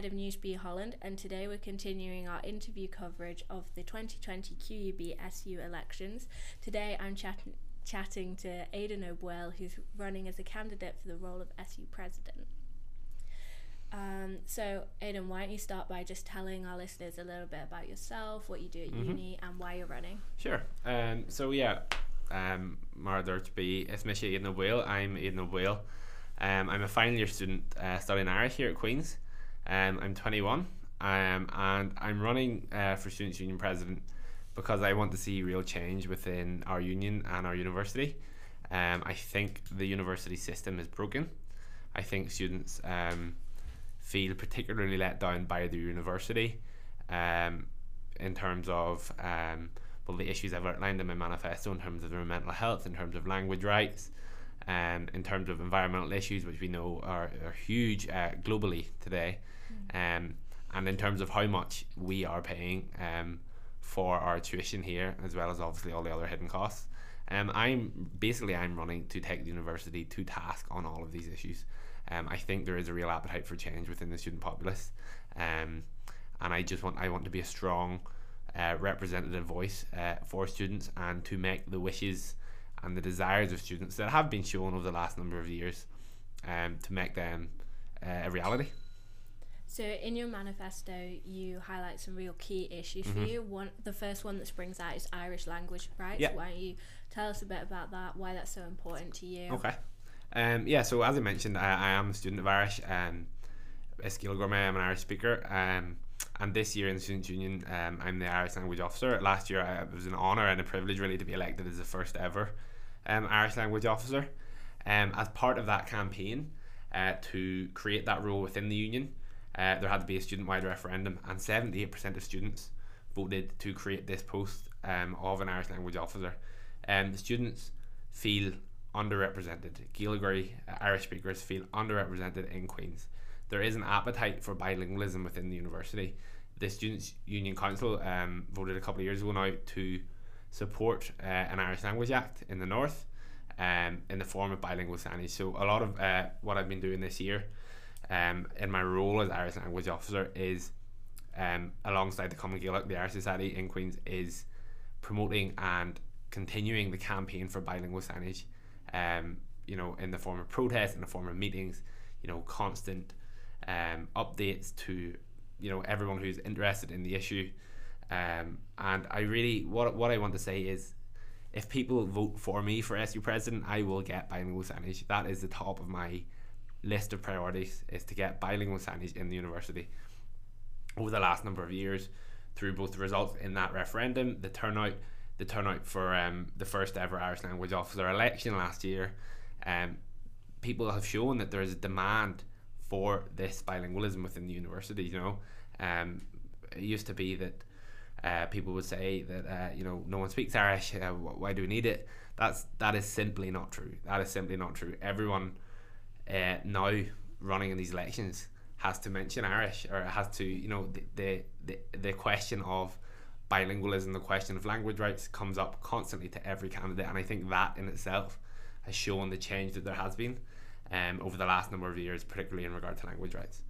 Head of Newsbee Holland, and today we're continuing our interview coverage of the 2020 QUB SU elections. Today I'm chatting chatting to Aodhán Ó Baoill, who's running as a candidate for the role of SU President. Um, so, Aodhán, why don't you start by just telling our listeners a little bit about yourself, what you do at Mhm. uni, and why you're running? Sure. Um, so yeah, um, mar to be me Aodhán Ó Baoill. I'm Aodhán Ó Baoill. Um, I'm a final year student uh, studying Irish here at Queen's. Um, I'm 21, um, and I'm running uh, for Students' Union President because I want to see real change within our union and our university. Um, I think the university system is broken. I think students um, feel particularly let down by the university um, in terms of um, well the issues I've outlined in my manifesto in terms of their mental health, in terms of language rights, um, in terms of environmental issues, which we know are, are huge uh, globally today, um, and in terms of how much we are paying um, for our tuition here, as well as obviously all the other hidden costs. Um, I'm basically I'm running to take the university to task on all of these issues. Um, I think there is a real appetite for change within the student populace, um, and I just want I want to be a strong uh, representative voice uh, for students and to make the wishes and the desires of students that have been shown over the last number of years, um, to make them uh, a reality. So, in your manifesto, you highlight some real key issues for Mhm. you. One, the first one that springs out is Irish language rights. Yeah. Why don't you tell us a bit about that? Why that's so important to you? Okay. Um, yeah, so as I mentioned, I, I am a student of Irish. Um, Is Gaeilgeoir mé, I'm an Irish speaker. Um, and this year in the Students' Union, um, I'm the Irish language officer. Last year, I, it was an honour and a privilege really to be elected as the first ever um, Irish language officer. Um, as part of that campaign uh, to create that role within the union, uh, there had to be a student wide referendum, and 78% of students voted to create this post um, of an Irish language officer. Um, students feel underrepresented. Gaeilgeoirí uh, Irish speakers feel underrepresented in Queens. There is an appetite for bilingualism within the university. The Students' Union Council um, voted a couple of years ago now to support uh, an Irish Language Act in the north um, in the form of bilingual signage. So a lot of uh, what I've been doing this year um, in my role as Irish Language Officer is um, alongside the Cumann Gaelach, the Irish Society in Queens is promoting and continuing the campaign for bilingual signage. Um, you know, in the form of protests, in the form of meetings, you know, constant um, updates to you know everyone who's interested in the issue. Um, and I really what what I want to say is if people vote for me for SU president, I will get bilingual signage. That is the top of my list of priorities is to get bilingual signage in the university. Over the last number of years, through both the results in that referendum, the turnout, the turnout for um, the first ever Irish language officer election last year, um, people have shown that there is a demand for this bilingualism within the university. You know, um, it used to be that uh, people would say that uh, you know no one speaks Irish. Uh, why do we need it? That's that is simply not true. That is simply not true. Everyone uh, now running in these elections has to mention Irish or it has to you know the the, the, the question of bilingualism, the question of language rights comes up constantly to every candidate, and I think that in itself has shown the change that there has been um, over the last number of years, particularly in regard to language rights.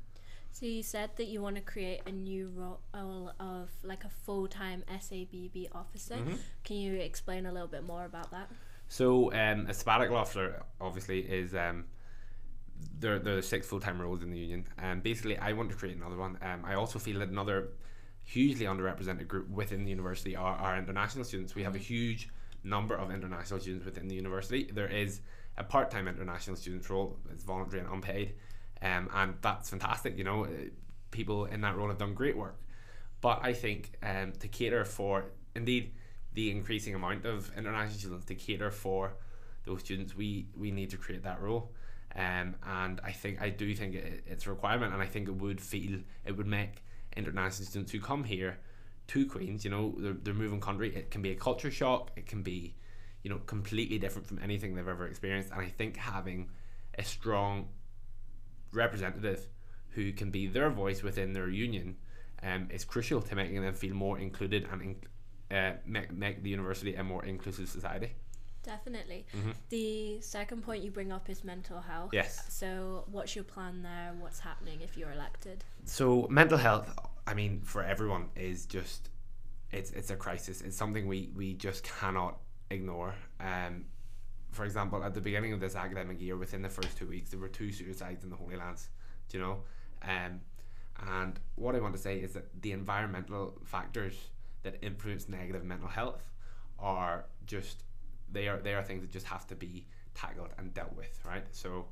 So you said that you want to create a new role of like a full-time SABB officer. Mhm. Can you explain a little bit more about that? So um, a sabbatical officer obviously is um, there. There are six full time roles in the union, and basically I want to create another one. Um, I also feel that another hugely underrepresented group within the university are our international students. We have a huge number of international students within the university. There is a part time international students role. It's voluntary and unpaid, um, and that's fantastic. You know, uh, people in that role have done great work. But I think um, to cater for indeed the increasing amount of international students to cater for those students, we we need to create that role. Um, and I think I do think it, it's a requirement, and I think it would feel it would make international students who come here to Queens, you know, they're, they're moving country. It can be a culture shock. It can be, you know, completely different from anything they've ever experienced. And I think having a strong representative who can be their voice within their union um, is crucial to making them feel more included and in, uh, make, make the university a more inclusive society. Definitely. Mhm. The second point you bring up is mental health. Yes. So, what's your plan there? What's happening if you're elected? So mental health, I mean, for everyone is just it's it's a crisis. It's something we we just cannot ignore. Um, for example, at the beginning of this academic year, within the first two weeks, there were two suicides in the Holy Lands. Do you know? Um, and what I want to say is that the environmental factors that influence negative mental health are just they are they are things that just have to be tackled and dealt with, right? So.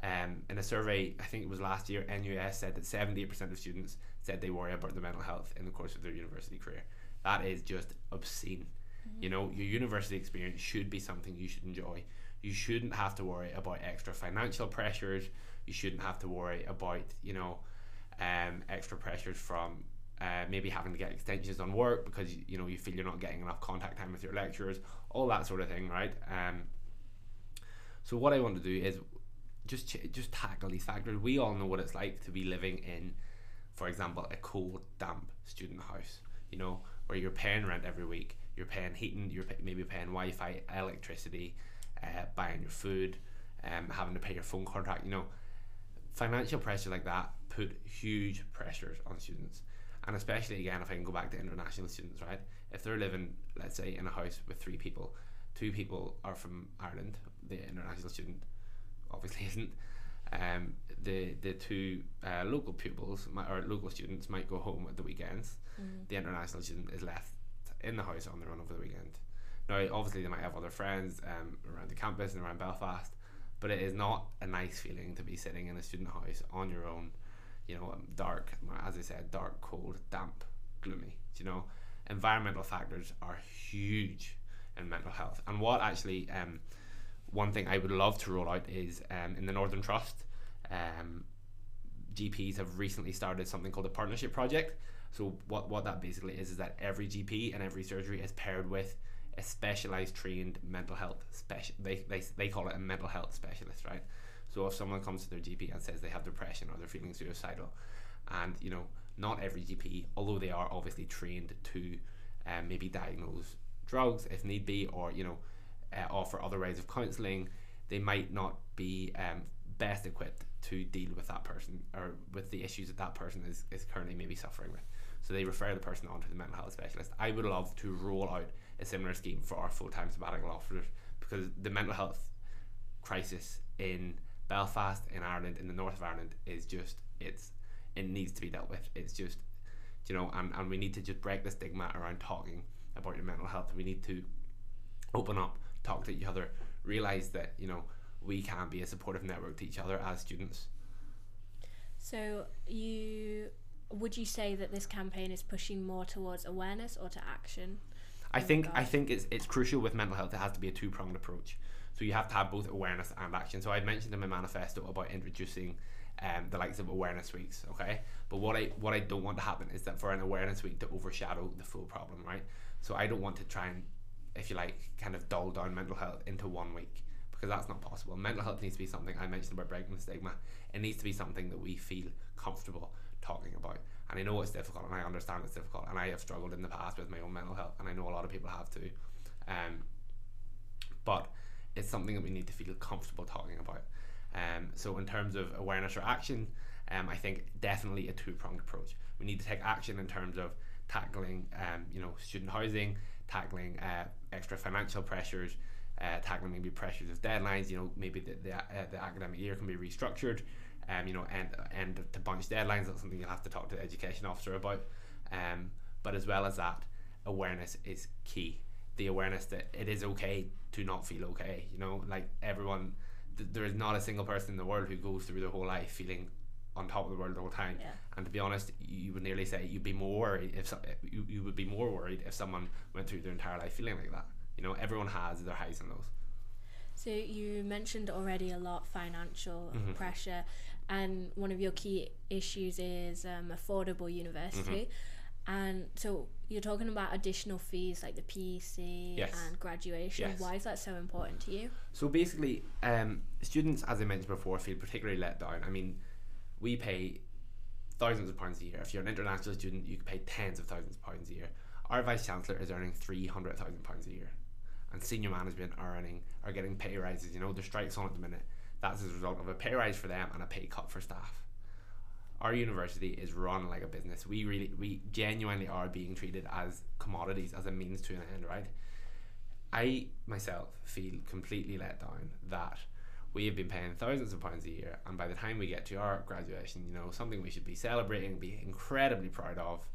Um, in a survey, I think it was last year, NUS said that 78% of students said they worry about their mental health in the course of their university career. That is just obscene. You know, your university experience should be something you should enjoy. You shouldn't have to worry about extra financial pressures. You shouldn't have to worry about, you know, um, extra pressures from uh, maybe having to get extensions on work because you know you feel you're not getting enough contact time with your lecturers, all that sort of thing, right? Um, so what I want to do is just ch- just tackle these factors. We all know what it's like to be living in, for example, a cold, damp student house. You know, where you're paying rent every week, you're paying heating, you're maybe paying Wi-Fi, electricity, uh, buying your food, um, having to pay your phone contract. You know, financial pressure like that put huge pressures on students, and especially again if I can go back to international students, right? If they're living, let's say, in a house with three people, two people are from Ireland, the international student obviously isn't. Um, the the two uh, local pupils or local students might go home at the weekends. The international student is left in the house on their own over the weekend. Now, obviously, they might have other friends um, around the campus and around Belfast, but it is not a nice feeling to be sitting in a student house on your own. You know, um, dark, as I said, dark, cold, damp, gloomy. You know, environmental factors are huge in mental health. And what actually, um, one thing I would love to roll out is um, in the Northern Trust, um, GPs have recently started something called a partnership project. So what what that basically is is that every GP and every surgery is paired with a specialized trained mental health special. They, they they call it a mental health specialist, right? So if someone comes to their GP and says they have depression or they're feeling suicidal, and you know not every GP, although they are obviously trained to um, maybe diagnose drugs if need be, or you know uh, offer other ways of counselling, they might not be um, best equipped to deal with that person or with the issues that that person is, is currently maybe suffering with. So they refer the person on to the mental health specialist. I would love to roll out a similar scheme for our full time sabbatical officers because the mental health crisis in Belfast, in Ireland, in the north of Ireland is just it's it needs to be dealt with. It's just you know, and, and we need to just break the stigma around talking about your mental health. We need to open up, talk to each other, realize that, you know, we can be a supportive network to each other as students. So, you would you say that this campaign is pushing more towards awareness or to action? I in think I think it's it's crucial with mental health. It has to be a two pronged approach. So you have to have both awareness and action. So I mentioned in my manifesto about introducing um, the likes of awareness weeks. Okay, but what I what I don't want to happen is that for an awareness week to overshadow the full problem, right? So I don't want to try and, if you like, kind of dull down mental health into one week because that's not possible. Mental health needs to be something I mentioned about breaking the stigma. It needs to be something that we feel comfortable talking about. And I know it's difficult, and I understand it's difficult, and I have struggled in the past with my own mental health, and I know a lot of people have too. Um, but it's something that we need to feel comfortable talking about. Um, so in terms of awareness or action, um, I think definitely a two pronged approach. We need to take action in terms of tackling, um, you know, student housing, tackling uh, extra financial pressures, uh, tackling maybe pressures of deadlines. You know, maybe the the, uh, the academic year can be restructured. Um, you know, and and to bunch deadlines. That's something you'll have to talk to the education officer about. Um, but as well as that, awareness is key. The awareness that it is okay to not feel okay. You know, like everyone, th- there is not a single person in the world who goes through their whole life feeling on top of the world the whole time. Yeah. And to be honest, you would nearly say you'd be more worried if so, you, you would be more worried if someone went through their entire life feeling like that. You know, everyone has their highs and lows. So you mentioned already a lot financial Mhm. pressure, and one of your key issues is um, affordable university. Mm-hmm. And so you're talking about additional fees like the PEC Yes. and graduation. Yes. Why is that so important to you? So basically, um, students, as I mentioned before, feel particularly let down. I mean, we pay thousands of pounds a year. If you're an international student, you can pay tens of thousands of pounds a year. Our vice chancellor is earning three hundred thousand pounds a year, and senior management are earning are getting pay rises. You know, there's strikes on at the minute. That's as a result of a pay rise for them and a pay cut for staff. Our university is run like a business. We really, we genuinely are being treated as commodities, as a means to an end, right? I myself feel completely let down that we have been paying thousands of pounds a year, and by the time we get to our graduation, you know, something we should be celebrating, be incredibly proud of,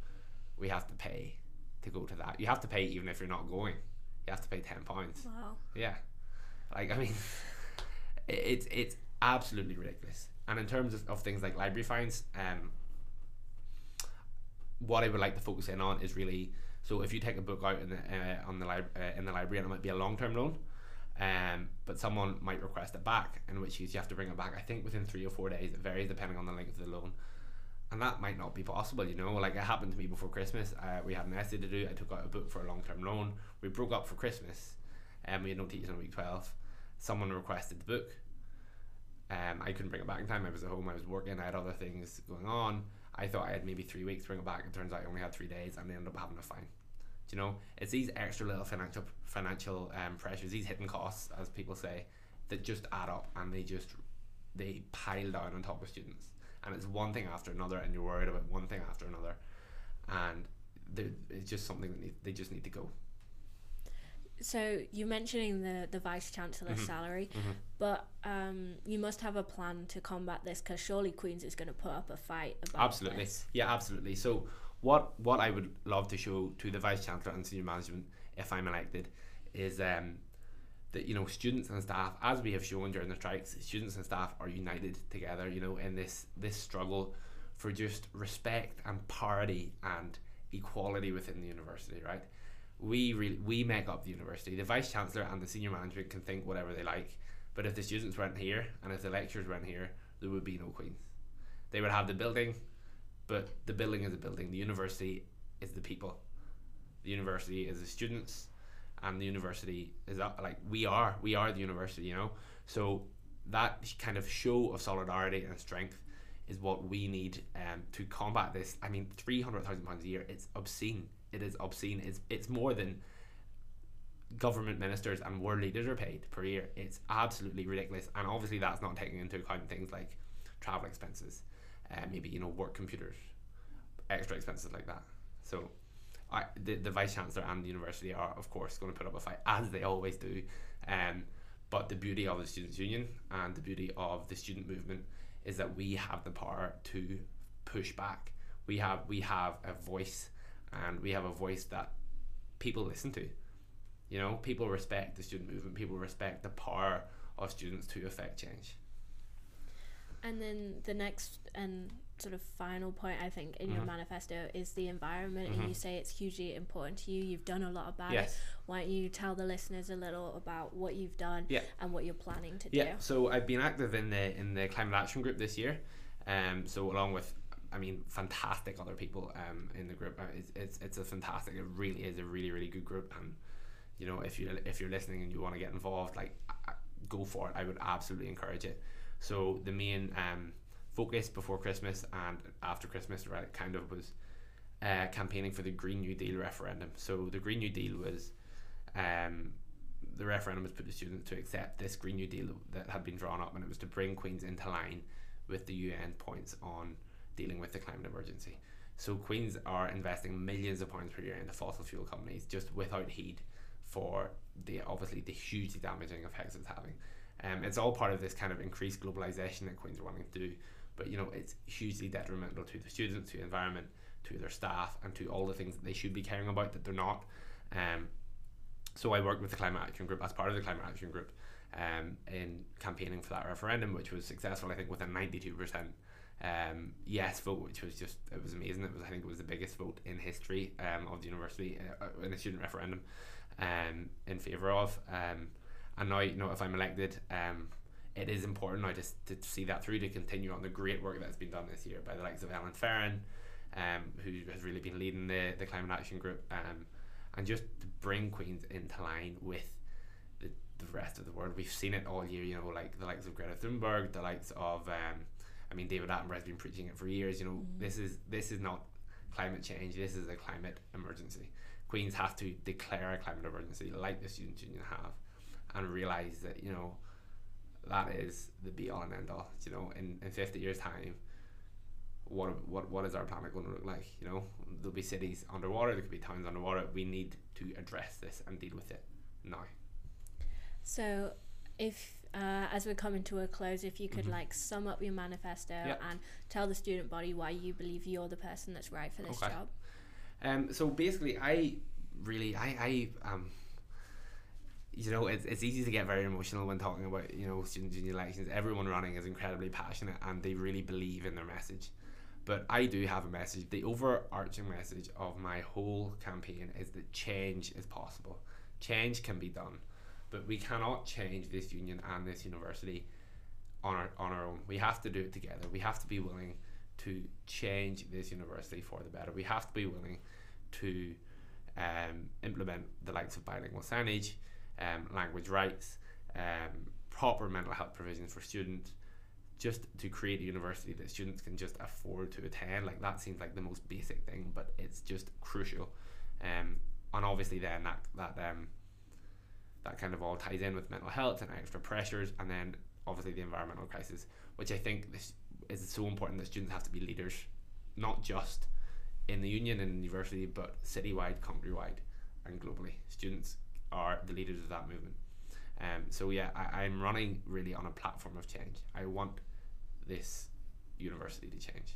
we have to pay to go to that. You have to pay even if you're not going. You have to pay ten pounds. Wow. Yeah, like I mean, it's it's absolutely ridiculous. And in terms of, of things like library fines, um, what I would like to focus in on is really so if you take a book out in the uh, on the lib- uh, in the library and it might be a long term loan, um, but someone might request it back, in which case you have to bring it back. I think within three or four days. It varies depending on the length of the loan, and that might not be possible. You know, like it happened to me before Christmas. Uh, we had an essay to do. I took out a book for a long term loan. We broke up for Christmas, and we had no teachers on week twelve. Someone requested the book. Um, I couldn't bring it back in time. I was at home. I was working. I had other things going on. I thought I had maybe three weeks to bring it back. It turns out I only had three days, and they ended up having a fine. Do you know, it's these extra little financial financial um, pressures, these hidden costs, as people say, that just add up, and they just they pile down on top of students. And it's one thing after another, and you're worried about one thing after another, and it's just something that need, they just need to go. So you're mentioning the the vice chancellor's Mhm. salary, Mm-hmm. but um, you must have a plan to combat this because surely Queens is going to put up a fight about absolutely this. yeah absolutely so what what i would love to show to the vice chancellor and senior management if i'm elected is um that you know students and staff as we have shown during the strikes students and staff are united together you know in this this struggle for just respect and parity and equality within the university right we really we make up the university the vice chancellor and the senior management can think whatever they like but if the students weren't here and if the lecturers weren't here there would be no queens they would have the building but the building is a building. The university is the people. The university is the students, and the university is like we are. We are the university, you know. So that kind of show of solidarity and strength is what we need um, to combat this. I mean, three hundred thousand pounds a year. It's obscene. It is obscene. It's it's more than government ministers and world leaders are paid per year. It's absolutely ridiculous, and obviously that's not taking into account things like travel expenses, uh, maybe you know work computers, extra expenses like that. So, I the, the vice chancellor and the university are of course going to put up a fight as they always do. Um, but the beauty of the students' union and the beauty of the student movement is that we have the power to push back. We have we have a voice, and we have a voice that people listen to. You know, people respect the student movement. People respect the power of students to affect change. And then the next and sort of final point I think in your Mhm. manifesto is the environment, and Mhm. you say it's hugely important to you. You've done a lot about it. Yes. Why don't you tell the listeners a little about what you've done Yeah. and what you're planning to Yeah. do? So I've been active in the in the climate action group this year. Um. So along with, I mean, fantastic other people um in the group. Uh, It's it's it's a fantastic. It really is a really really good group. And you know, if you if you're listening and you want to get involved, like, go for it. I would absolutely encourage it. So the main um focus before Christmas and after Christmas, right, kind of was uh, campaigning for the Green New Deal referendum. So the Green New Deal was um, the referendum was put to students to accept this Green New Deal that had been drawn up, and it was to bring Queens into line with the UN points on dealing with the climate emergency. So Queens are investing millions of pounds per year into fossil fuel companies just without heed for the obviously the hugely damaging effects it's having. Um, it's all part of this kind of increased globalization that Queens are wanting to do, but you know it's hugely detrimental to the students, to the environment, to their staff, and to all the things that they should be caring about that they're not. Um, so I worked with the Climate Action Group as part of the Climate Action Group um, in campaigning for that referendum, which was successful. I think with a ninety-two percent um, yes vote, which was just it was amazing. It was I think it was the biggest vote in history um, of the university uh, in a student referendum um, in favour of. Um, and now you know if I'm elected, um, it is important now to, to see that through to continue on the great work that's been done this year by the likes of Ellen Farron, um, who has really been leading the the climate action group, um, and just to bring Queens into line with the, the rest of the world. We've seen it all year, you know, like the likes of Greta Thunberg, the likes of, um, I mean, David Attenborough has been preaching it for years. You know, Mhm. this is this is not climate change. This is a climate emergency. Queens have to declare a climate emergency like the student union have, and realize that you know that is the be all and end all. You know, in, in fifty years' time, what what what is our planet going to look like? You know, there'll be cities underwater, there could be towns underwater. We need to address this and deal with it now. So, if uh, as we're coming to a close, if you could Mhm. like sum up your manifesto Yep. and tell the student body why you believe you're the person that's right for this Okay. job. Um, so basically, I really, I, I, um, you know, it's, it's easy to get very emotional when talking about, you know, student union elections. Everyone running is incredibly passionate and they really believe in their message. But I do have a message. The overarching message of my whole campaign is that change is possible. Change can be done, but we cannot change this union and this university on our on our own. We have to do it together. We have to be willing to change this university for the better. We have to be willing to um, implement the likes of bilingual signage, um, language rights, um, proper mental health provisions for students, just to create a university that students can just afford to attend. Like that seems like the most basic thing, but it's just crucial. Um, and obviously then that that um, that kind of all ties in with mental health and extra pressures, and then obviously the environmental crisis, which I think this is so important that students have to be leaders, not just in the union and university, but citywide, countrywide, and globally. Students are the leaders of that movement. Um, so yeah, I, I'm running really on a platform of change. I want this university to change.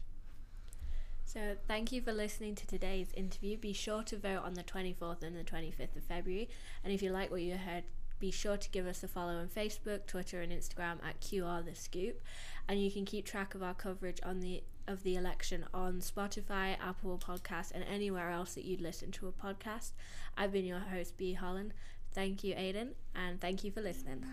So, thank you for listening to today's interview. Be sure to vote on the 24th and the 25th of February. And if you like what you heard, be sure to give us a follow on Facebook, Twitter, and Instagram at QR The Scoop. And you can keep track of our coverage on the of the election on Spotify, Apple Podcasts, and anywhere else that you'd listen to a podcast. I've been your host, B. Holland. Thank you, Aodhán, and thank you for listening.